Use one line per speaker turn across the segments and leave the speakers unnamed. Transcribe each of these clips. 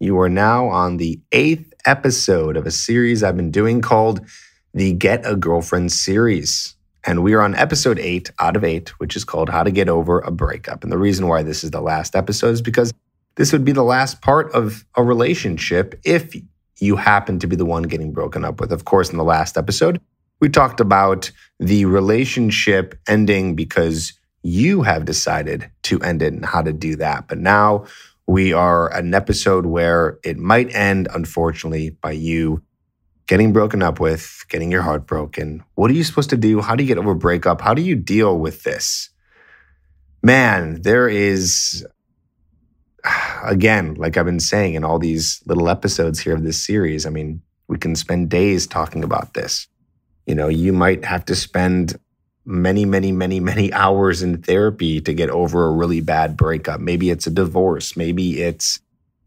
you are now on the eighth episode of a series I've been doing called the Get a Girlfriend series. And we are on episode eight out of eight, which is called How to Get Over a Breakup. And the reason why this is the last episode is because this would be the last part of a relationship if you happen to be the one getting broken up with. Of course, in the last episode, we talked about the relationship ending because you have decided to end it and how to do that. But now we are an episode where it might end, unfortunately, by you getting broken up with, getting your heart broken. What are you supposed to do? How do you get over a breakup? How do you deal with this? Man, there is, again, like I've been saying in all these little episodes here of this series, I mean, we can spend days talking about this. You know, you might have to spend many, many, many, many hours in therapy to get over a really bad breakup. Maybe it's a divorce. Maybe it's,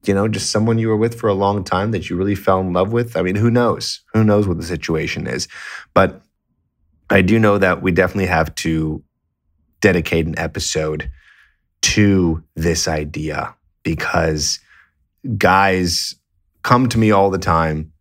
you know, just someone you were with for a long time that you really fell in love with. I mean, who knows? Who knows what the situation is? But I do know that we definitely have to dedicate an episode to this idea because guys come to me all the time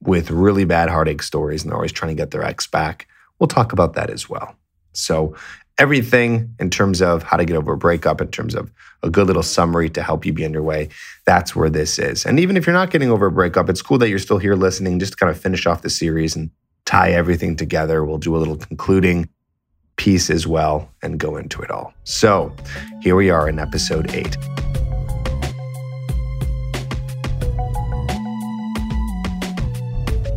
with really bad heartache stories and they're always trying to get their ex back. We'll talk about that as well. So, everything in terms of how to get over a breakup, in terms of a good little summary to help you be on your way, that's where this is. And even if you're not getting over a breakup, it's cool that you're still here listening just to kind of finish off the series and tie everything together. We'll do a little concluding piece as well and go into it all. So, here we are in episode eight.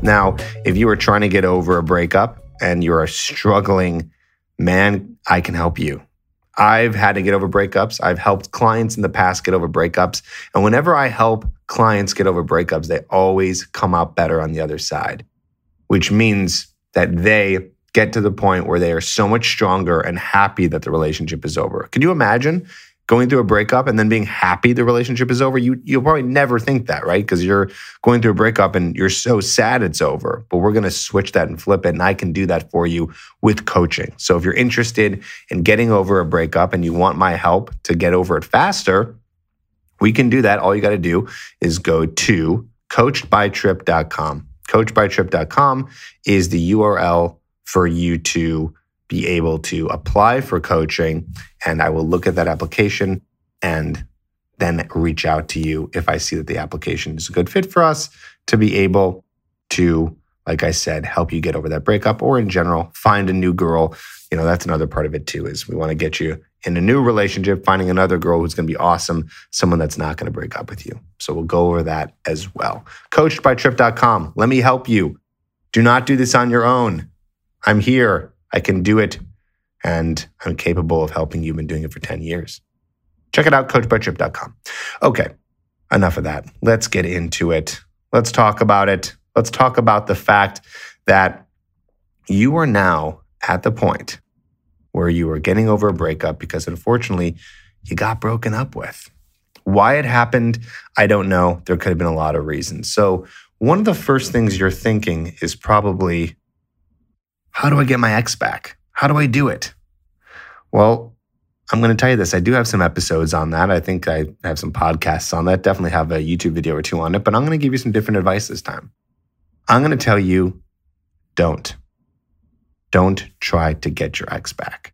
Now, if you are trying to get over a breakup, and you are a struggling, man, I can help you. I've had to get over breakups. I've helped clients in the past get over breakups. And whenever I help clients get over breakups, they always come out better on the other side, which means that they get to the point where they are so much stronger and happy that the relationship is over. Can you imagine going through a breakup and then being happy the relationship is over, you you'll probably never think that, right? Because you're going through a breakup and you're so sad it's over. But we're going to switch that and flip it, and I can do that for you with coaching. So if you're interested in getting over a breakup and you want my help to get over it faster, we can do that. All you got to do is go to coachedbytrip.com. Coachedbytrip.com is the URL for you to be able to apply for coaching. And I will look at that application and then reach out to you if I see that the application is a good fit for us to be able to, like I said, help you get over that breakup or in general, find a new girl. You know, that's another part of it too, is we want to get you in a new relationship, finding another girl who's going to be awesome, someone that's not going to break up with you. So we'll go over that as well. Coached by trip.com. Let me help you. Do not do this on your own. I'm here. I can do it and I'm capable of helping You've Been doing it for 10 years. Check it out, coachedbytrip.com. Okay, enough of that. Let's get into it. Let's talk about it. Let's talk about the fact that you are now at the point where you are getting over a breakup because unfortunately you got broken up with. Why it happened, I don't know. There could have been a lot of reasons. So, one of the first things you're thinking is probably, how do I get my ex back? How do I do it? Well, I'm going to tell you this. I do have some episodes on that. I think I have some podcasts on that. Definitely have a YouTube video or two on it, but I'm going to give you some different advice this time. I'm going to tell you don't. Don't try to get your ex back.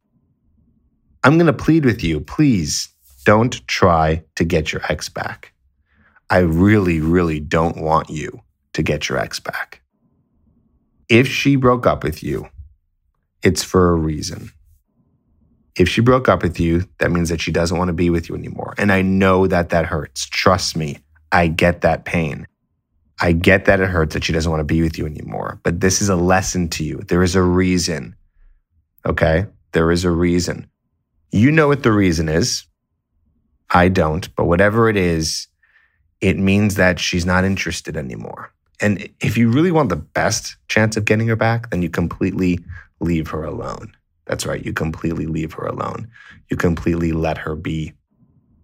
I'm going to plead with you, please don't try to get your ex back. I really, really don't want you to get your ex back. If she broke up with you, it's for a reason. If she broke up with you, that means that she doesn't want to be with you anymore. And I know that that hurts. Trust me, I get that pain. I get that it hurts that she doesn't want to be with you anymore. But this is a lesson to you. There is a reason. Okay? There is a reason. You know what the reason is. I don't. But whatever it is, it means that she's not interested anymore. And if you really want the best chance of getting her back, then you completely leave her alone. That's right. You completely leave her alone. You completely let her be.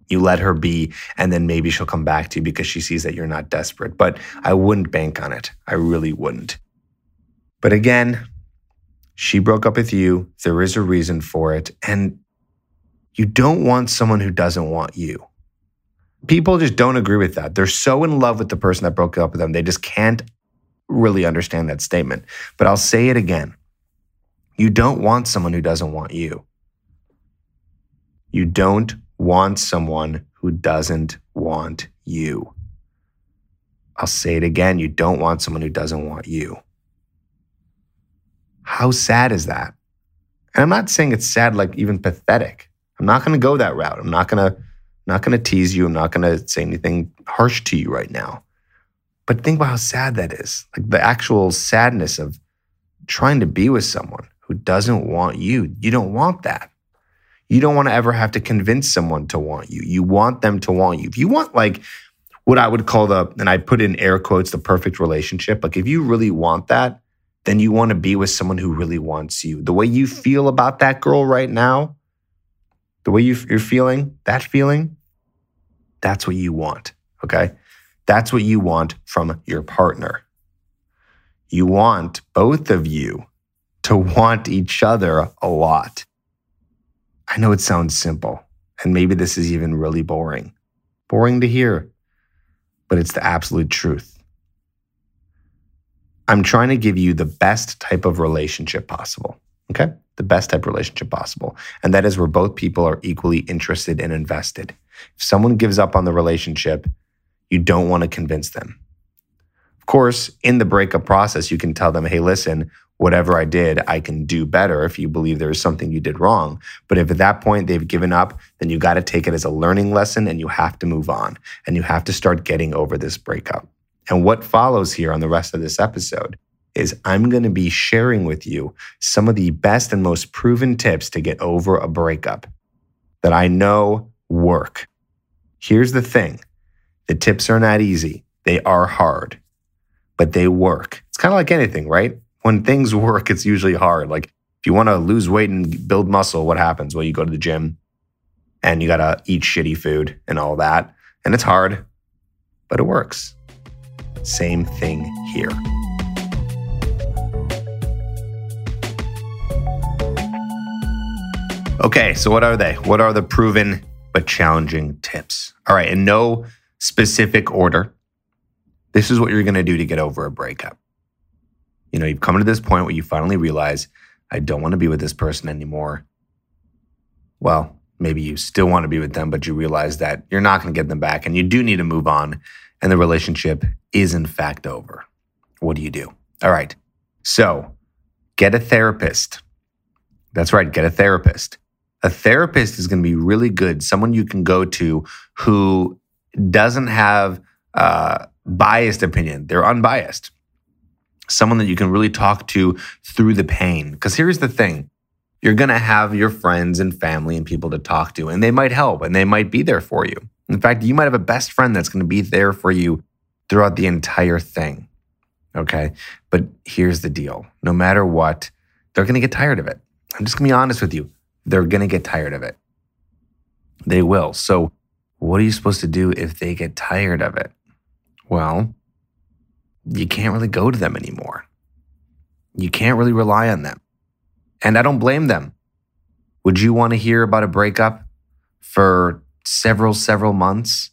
You let her be, and then maybe she'll come back to you because she sees that you're not desperate. But I wouldn't bank on it. I really wouldn't. But again, she broke up with you. There is a reason for it. And you don't want someone who doesn't want you. People just don't agree with that. They're so in love with the person that broke up with them, they just can't really understand that statement. But I'll say it again you don't want someone who doesn't want you. You don't want someone who doesn't want you. I'll say it again. You don't want someone who doesn't want you. How sad is that? And I'm not saying it's sad, like even pathetic. I'm not going to go that route. I'm not going to, not going to tease you. I'm not going to say anything harsh to you right now. But think about how sad that is. Like the actual sadness of trying to be with someone who doesn't want you. You don't want that. You don't want to ever have to convince someone to want you. You want them to want you. If you want like what I would call the, and I put in air quotes, the perfect relationship, like if you really want that, then you want to be with someone who really wants you. The way you feel about that girl right now, the way you, you're feeling, that feeling, that's what you want. Okay. That's what you want from your partner. You want both of you to want each other a lot. I know it sounds simple, and maybe this is even really boring. Boring to hear, but it's the absolute truth. I'm trying to give you the best type of relationship possible. Okay? The best type of relationship possible. And that is where both people are equally interested and invested. If someone gives up on the relationship, you don't want to convince them. Of course, in the breakup process, you can tell them, hey, listen, whatever I did, I can do better if you believe there is something you did wrong. But if at that point they've given up, then you got to take it as a learning lesson and you have to move on and you have to start getting over this breakup. And what follows here on the rest of this episode is I'm going to be sharing with you some of the best and most proven tips to get over a breakup that I know work. Here's the thing the tips are not easy, they are hard, but they work. It's kind of like anything, right? when things work, it's usually hard. Like if you want to lose weight and build muscle, what happens? Well, you go to the gym and you got to eat shitty food and all that. And it's hard, but it works. Same thing here. Okay, so what are they? What are the proven but challenging tips? All right, in no specific order, this is what you're going to do to get over a breakup you know, you've come to this point where you finally realize, I don't want to be with this person anymore. Well, maybe you still want to be with them, but you realize that you're not going to get them back and you do need to move on. And the relationship is, in fact, over. What do you do? All right. So get a therapist. That's right, get a therapist. A therapist is going to be really good, someone you can go to who doesn't have a biased opinion, they're unbiased someone that you can really talk to through the pain. Because here's the thing you're going to have your friends and family and people to talk to, and they might help and they might be there for you. In fact, you might have a best friend that's going to be there for you throughout the entire thing. Okay. But here's the deal no matter what, they're going to get tired of it. I'm just going to be honest with you. They're going to get tired of it. They will. So, what are you supposed to do if they get tired of it? Well, you can't really go to them anymore. You can't really rely on them. And I don't blame them. Would you want to hear about a breakup for several, several months?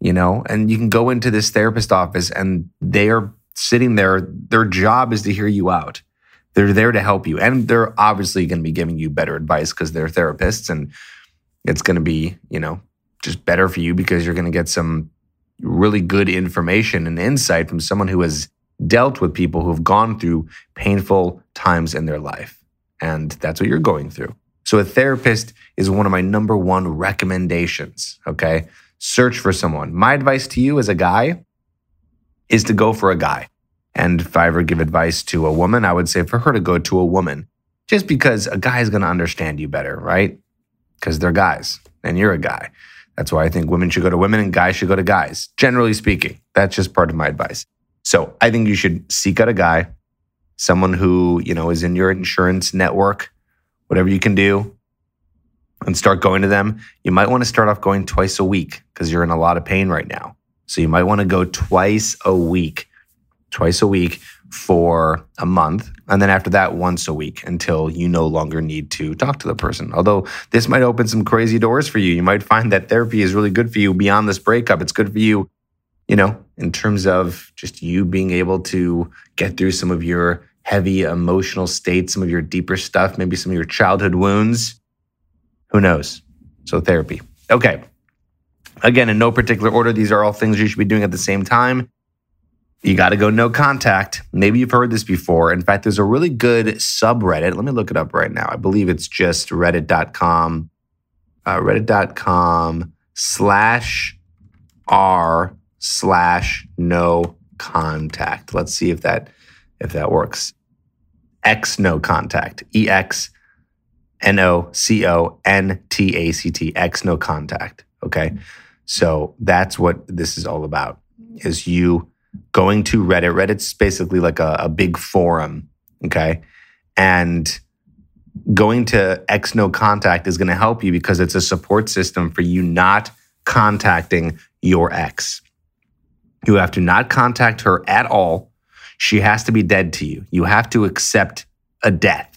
You know, and you can go into this therapist office and they are sitting there. Their job is to hear you out. They're there to help you. And they're obviously going to be giving you better advice because they're therapists. And it's going to be, you know, just better for you because you're going to get some really good information and insight from someone who has dealt with people who have gone through painful times in their life. And that's what you're going through. So, a therapist is one of my number one recommendations. Okay. Search for someone. My advice to you as a guy is to go for a guy. And if I ever give advice to a woman, I would say for her to go to a woman, just because a guy is going to understand you better, right? Because they're guys and you're a guy. That's why I think women should go to women and guys should go to guys, generally speaking. That's just part of my advice. So I think you should seek out a guy, someone who, you know, is in your insurance network, whatever you can do, and start going to them. You might want to start off going twice a week because you're in a lot of pain right now. So you might want to go twice a week, twice a week for a month. And then after that, once a week until you no longer need to talk to the person. Although this might open some crazy doors for you. You might find that therapy is really good for you beyond this breakup. It's good for you, you know, in terms of just you being able to get through some of your heavy emotional states, some of your deeper stuff, maybe some of your childhood wounds. Who knows? So, therapy. Okay. Again, in no particular order, these are all things you should be doing at the same time you got to go no contact. Maybe you've heard this before. In fact, there's a really good subreddit. Let me look it up right now. I believe it's just reddit.com, uh, reddit.com slash r slash no contact. Let's see if that if that works. X no contact. E X N O C O N T A C T. X no contact. Okay. So that's what this is all about. Is you going to Reddit. Reddit's basically like a, a big forum, okay? And going to X No Contact is going to help you because it's a support system for you not contacting your ex. You have to not contact her at all. She has to be dead to you. You have to accept a death.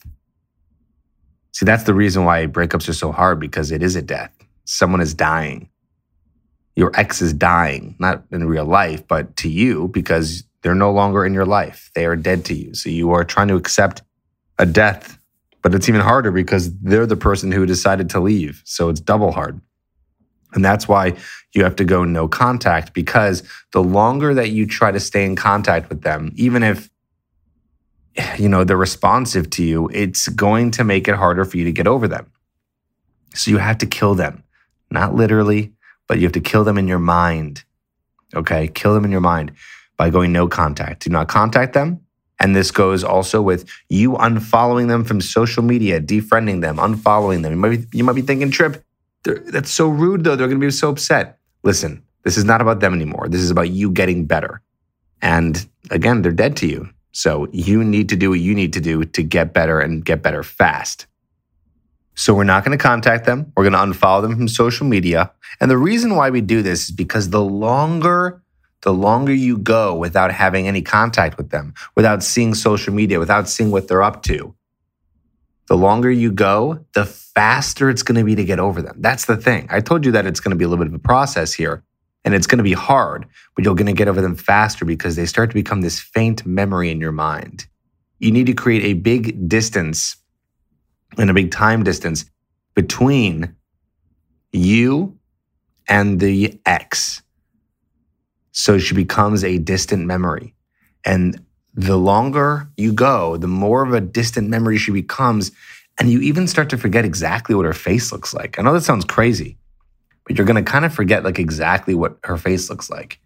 See, that's the reason why breakups are so hard because it is a death. Someone is dying your ex is dying, not in real life, but to you because they're no longer in your life. They are dead to you. So you are trying to accept a death, but it's even harder because they're the person who decided to leave. So it's double hard. And that's why you have to go no contact because the longer that you try to stay in contact with them, even if you know they're responsive to you, it's going to make it harder for you to get over them. So you have to kill them, not literally, but you have to kill them in your mind. Okay. Kill them in your mind by going no contact. Do not contact them. And this goes also with you unfollowing them from social media, defriending them, unfollowing them. You might be, you might be thinking, Trip, that's so rude though. They're going to be so upset. Listen, this is not about them anymore. This is about you getting better. And again, they're dead to you. So you need to do what you need to do to get better and get better fast. So we're not going to contact them. We're going to unfollow them from social media. And the reason why we do this is because the longer the longer you go without having any contact with them, without seeing social media, without seeing what they're up to, the longer you go, the faster it's going to be to get over them. That's the thing. I told you that it's going to be a little bit of a process here and it's going to be hard, but you're going to get over them faster because they start to become this faint memory in your mind. You need to create a big distance and a big time distance between you and the ex. So she becomes a distant memory. And the longer you go, the more of a distant memory she becomes. And you even start to forget exactly what her face looks like. I know that sounds crazy, but you're going to kind of forget like exactly what her face looks like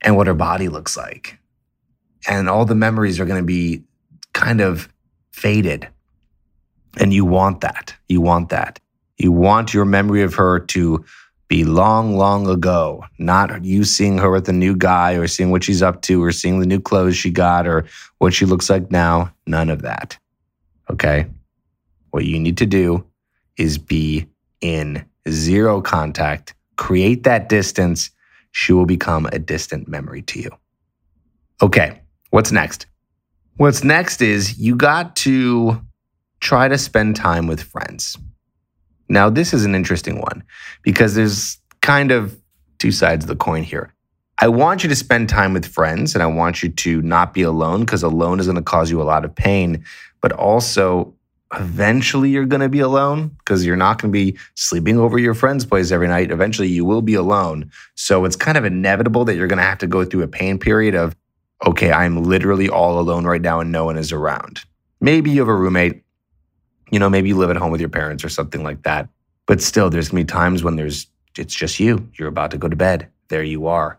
and what her body looks like. And all the memories are going to be kind of faded. And you want that. You want that. You want your memory of her to be long, long ago, not you seeing her with a new guy or seeing what she's up to or seeing the new clothes she got or what she looks like now. None of that. Okay. What you need to do is be in zero contact, create that distance. She will become a distant memory to you. Okay. What's next? What's next is you got to try to spend time with friends. Now, this is an interesting one because there's kind of two sides of the coin here. I want you to spend time with friends and I want you to not be alone because alone is going to cause you a lot of pain, but also eventually you're going to be alone because you're not going to be sleeping over your friend's place every night. Eventually you will be alone. So it's kind of inevitable that you're going to have to go through a pain period of, okay, I'm literally all alone right now and no one is around. Maybe you have a roommate, you know, maybe you live at home with your parents or something like that. But still, there's gonna be times when there's it's just you. You're about to go to bed. There you are,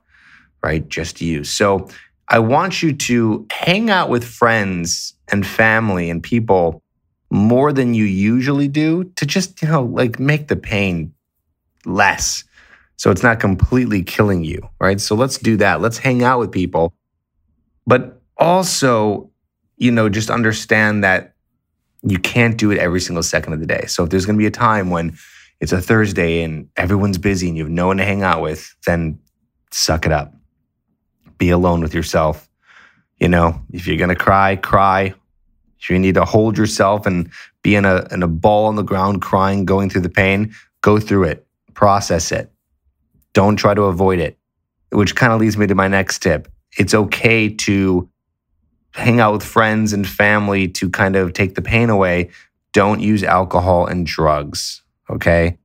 right? Just you. So I want you to hang out with friends and family and people more than you usually do to just, you know, like make the pain less. So it's not completely killing you, right? So let's do that. Let's hang out with people. But also, you know, just understand that you can't do it every single second of the day. So if there's going to be a time when it's a Thursday and everyone's busy and you have no one to hang out with, then suck it up. Be alone with yourself. You know, if you're going to cry, cry. If you need to hold yourself and be in a, in a ball on the ground crying, going through the pain, go through it, process it. Don't try to avoid it, which kind of leads me to my next tip. It's okay to hang out with friends and family to kind of take the pain away. Don't use alcohol and drugs. Okay.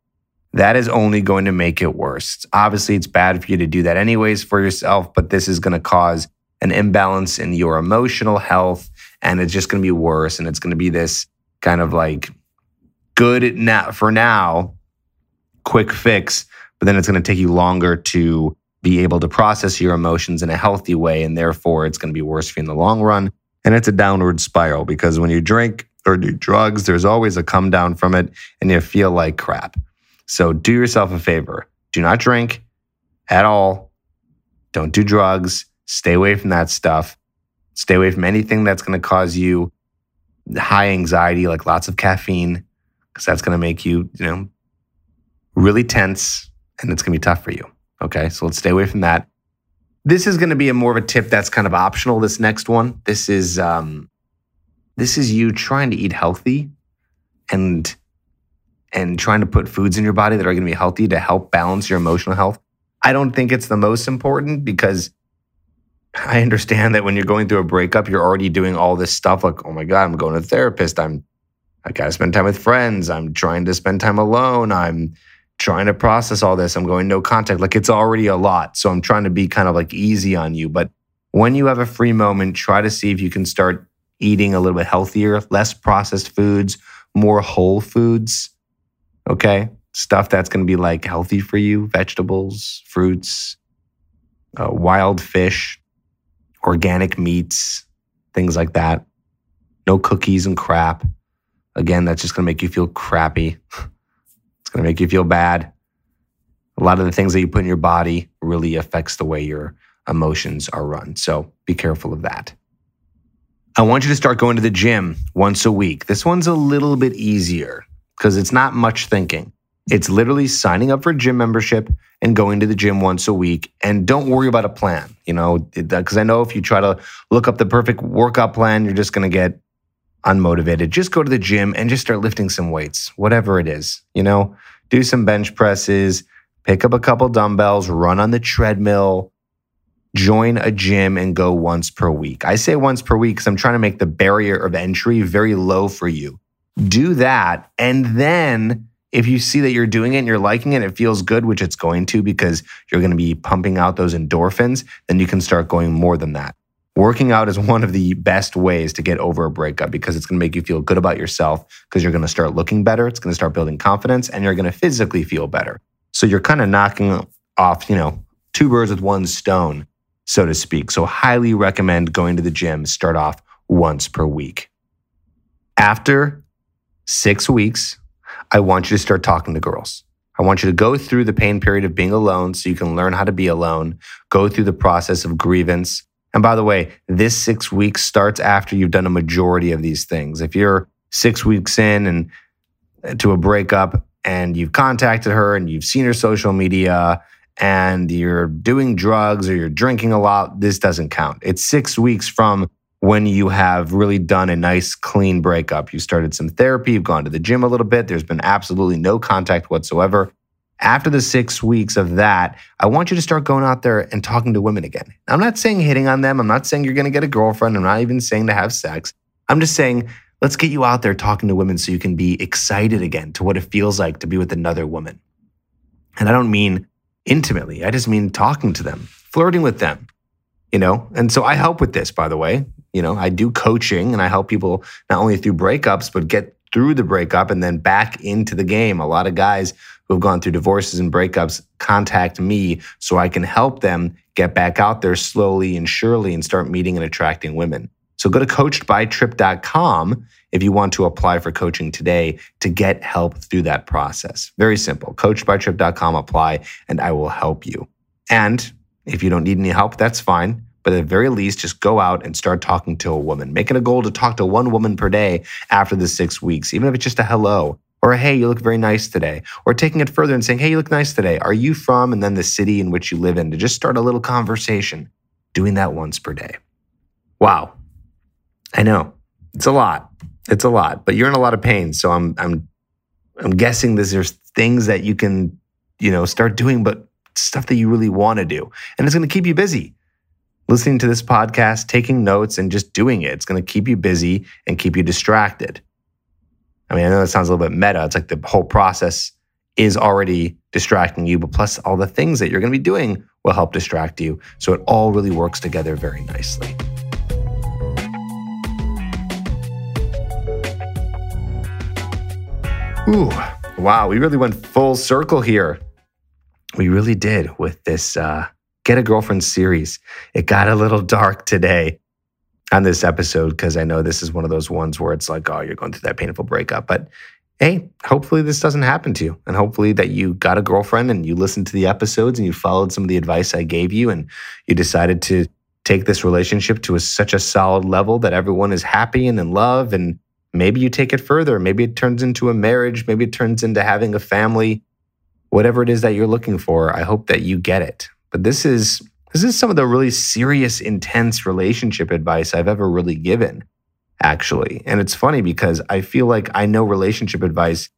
That is only going to make it worse. Obviously, it's bad for you to do that anyways for yourself, but this is going to cause an imbalance in your emotional health and it's just going to be worse. And it's going to be this kind of like good now for now, quick fix, but then it's going to take you longer to be able to process your emotions in a healthy way. And therefore, it's going to be worse for you in the long run. And it's a downward spiral because when you drink or do drugs, there's always a come down from it and you feel like crap. So do yourself a favor do not drink at all. Don't do drugs. Stay away from that stuff. Stay away from anything that's going to cause you high anxiety, like lots of caffeine, because that's going to make you, you know, really tense and it's going to be tough for you. Okay. So let's stay away from that. This is going to be a more of a tip that's kind of optional. This next one, this is, um, this is you trying to eat healthy and, and trying to put foods in your body that are going to be healthy to help balance your emotional health. I don't think it's the most important because I understand that when you're going through a breakup, you're already doing all this stuff like, oh my God, I'm going to therapist. I'm, I got to spend time with friends. I'm trying to spend time alone. I'm trying to process all this. I'm going no contact. Like it's already a lot. So I'm trying to be kind of like easy on you. But when you have a free moment, try to see if you can start eating a little bit healthier, less processed foods, more whole foods. Okay. Stuff that's going to be like healthy for you vegetables, fruits, uh, wild fish, organic meats, things like that. No cookies and crap. Again, that's just going to make you feel crappy. going to make you feel bad. A lot of the things that you put in your body really affects the way your emotions are run. So be careful of that. I want you to start going to the gym once a week. This one's a little bit easier because it's not much thinking. It's literally signing up for a gym membership and going to the gym once a week. And don't worry about a plan, you know, because I know if you try to look up the perfect workout plan, you're just going to get unmotivated. Just go to the gym and just start lifting some weights, whatever it is, you know, do some bench presses, pick up a couple dumbbells, run on the treadmill, join a gym and go once per week. I say once per week because I'm trying to make the barrier of entry very low for you. Do that and then if you see that you're doing it and you're liking it, it feels good, which it's going to because you're going to be pumping out those endorphins, then you can start going more than that. Working out is one of the best ways to get over a breakup because it's going to make you feel good about yourself because you're going to start looking better. It's going to start building confidence and you're going to physically feel better. So you're kind of knocking off, you know, two birds with one stone, so to speak. So highly recommend going to the gym, start off once per week. After six weeks, I want you to start talking to girls. I want you to go through the pain period of being alone so you can learn how to be alone, go through the process of grievance. And by the way, this six weeks starts after you've done a majority of these things. If you're six weeks in and uh, to a breakup and you've contacted her and you've seen her social media and you're doing drugs or you're drinking a lot, this doesn't count. It's six weeks from when you have really done a nice clean breakup. You started some therapy, you've gone to the gym a little bit, there's been absolutely no contact whatsoever. After the six weeks of that, I want you to start going out there and talking to women again. I'm not saying hitting on them. I'm not saying you're going to get a girlfriend. I'm not even saying to have sex. I'm just saying, let's get you out there talking to women so you can be excited again to what it feels like to be with another woman. And I don't mean intimately, I just mean talking to them, flirting with them, you know? And so I help with this, by the way. You know, I do coaching and I help people not only through breakups, but get through the breakup and then back into the game. A lot of guys who have gone through divorces and breakups contact me so I can help them get back out there slowly and surely and start meeting and attracting women. So go to coachedbytrip.com if you want to apply for coaching today to get help through that process. Very simple. Coachedbytrip.com, apply, and I will help you. And if you don't need any help, that's fine. But at the very least, just go out and start talking to a woman. Make it a goal to talk to one woman per day after the six weeks, even if it's just a hello or hey, you look very nice today, or taking it further and saying, hey, you look nice today. Are you from? And then the city in which you live in to just start a little conversation, doing that once per day. Wow. I know it's a lot. It's a lot, but you're in a lot of pain. So I'm, I'm, I'm guessing there's things that you can, you know, start doing, but stuff that you really want to do. And it's going to keep you busy. Listening to this podcast, taking notes, and just doing it. It's going to keep you busy and keep you distracted. I mean, I know that sounds a little bit meta. It's like the whole process is already distracting you, but plus all the things that you're going to be doing will help distract you. So it all really works together very nicely. Ooh, wow, we really went full circle here. We really did with this uh, Get a Girlfriend series. It got a little dark today on this episode because I know this is one of those ones where it's like, oh, you're going through that painful breakup. But hey, hopefully this doesn't happen to you. And hopefully that you got a girlfriend and you listened to the episodes and you followed some of the advice I gave you and you decided to take this relationship to a, such a solid level that everyone is happy and in love. And maybe you take it further. Maybe it turns into a marriage. Maybe it turns into having a family. Whatever it is that you're looking for, I hope that you get it. But this is this is some of the really serious, intense relationship advice I've ever really given, actually. And it's funny because I feel like I know relationship advice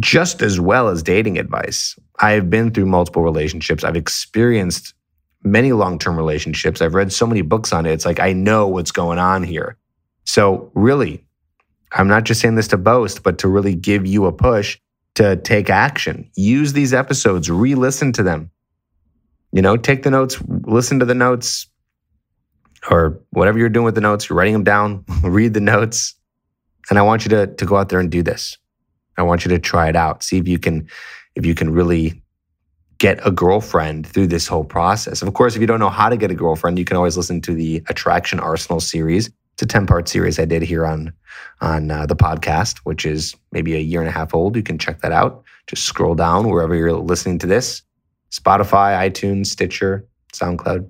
just as well as dating advice. I've been through multiple relationships, I've experienced many long term relationships, I've read so many books on it. It's like I know what's going on here. So, really, I'm not just saying this to boast, but to really give you a push to take action. Use these episodes, re listen to them you know, take the notes, listen to the notes, or whatever you're doing with the notes, you're writing them down, read the notes. And I want you to, to go out there and do this. I want you to try it out. See if you can, if you can really get a girlfriend through this whole process. Of course, if you don't know how to get a girlfriend, you can always listen to the Attraction Arsenal series. It's a 10 part series I did here on, on uh, the podcast, which is maybe a year and a half old. You can check that out. Just scroll down wherever you're listening to this Spotify, iTunes, Stitcher, SoundCloud.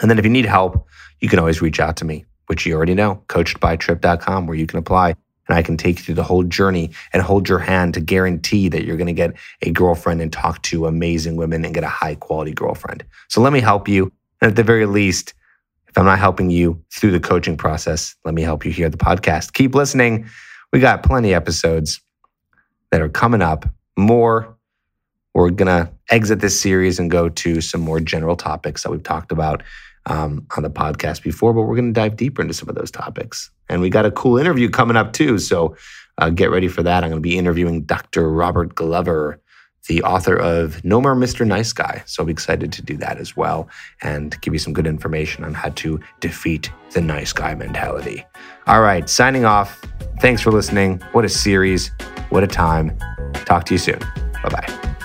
And then if you need help, you can always reach out to me, which you already know, coachedbytrip.com, where you can apply and I can take you through the whole journey and hold your hand to guarantee that you're going to get a girlfriend and talk to amazing women and get a high quality girlfriend. So let me help you. And at the very least, if I'm not helping you through the coaching process, let me help you hear the podcast. Keep listening. We got plenty episodes that are coming up, more we're going to exit this series and go to some more general topics that we've talked about um, on the podcast before, but we're going to dive deeper into some of those topics. And we got a cool interview coming up too. So uh, get ready for that. I'm going to be interviewing Dr. Robert Glover, the author of No More Mr. Nice Guy. So I'm excited to do that as well and give you some good information on how to defeat the nice guy mentality. All right, signing off. Thanks for listening. What a series. What a time. Talk to you soon. Bye bye.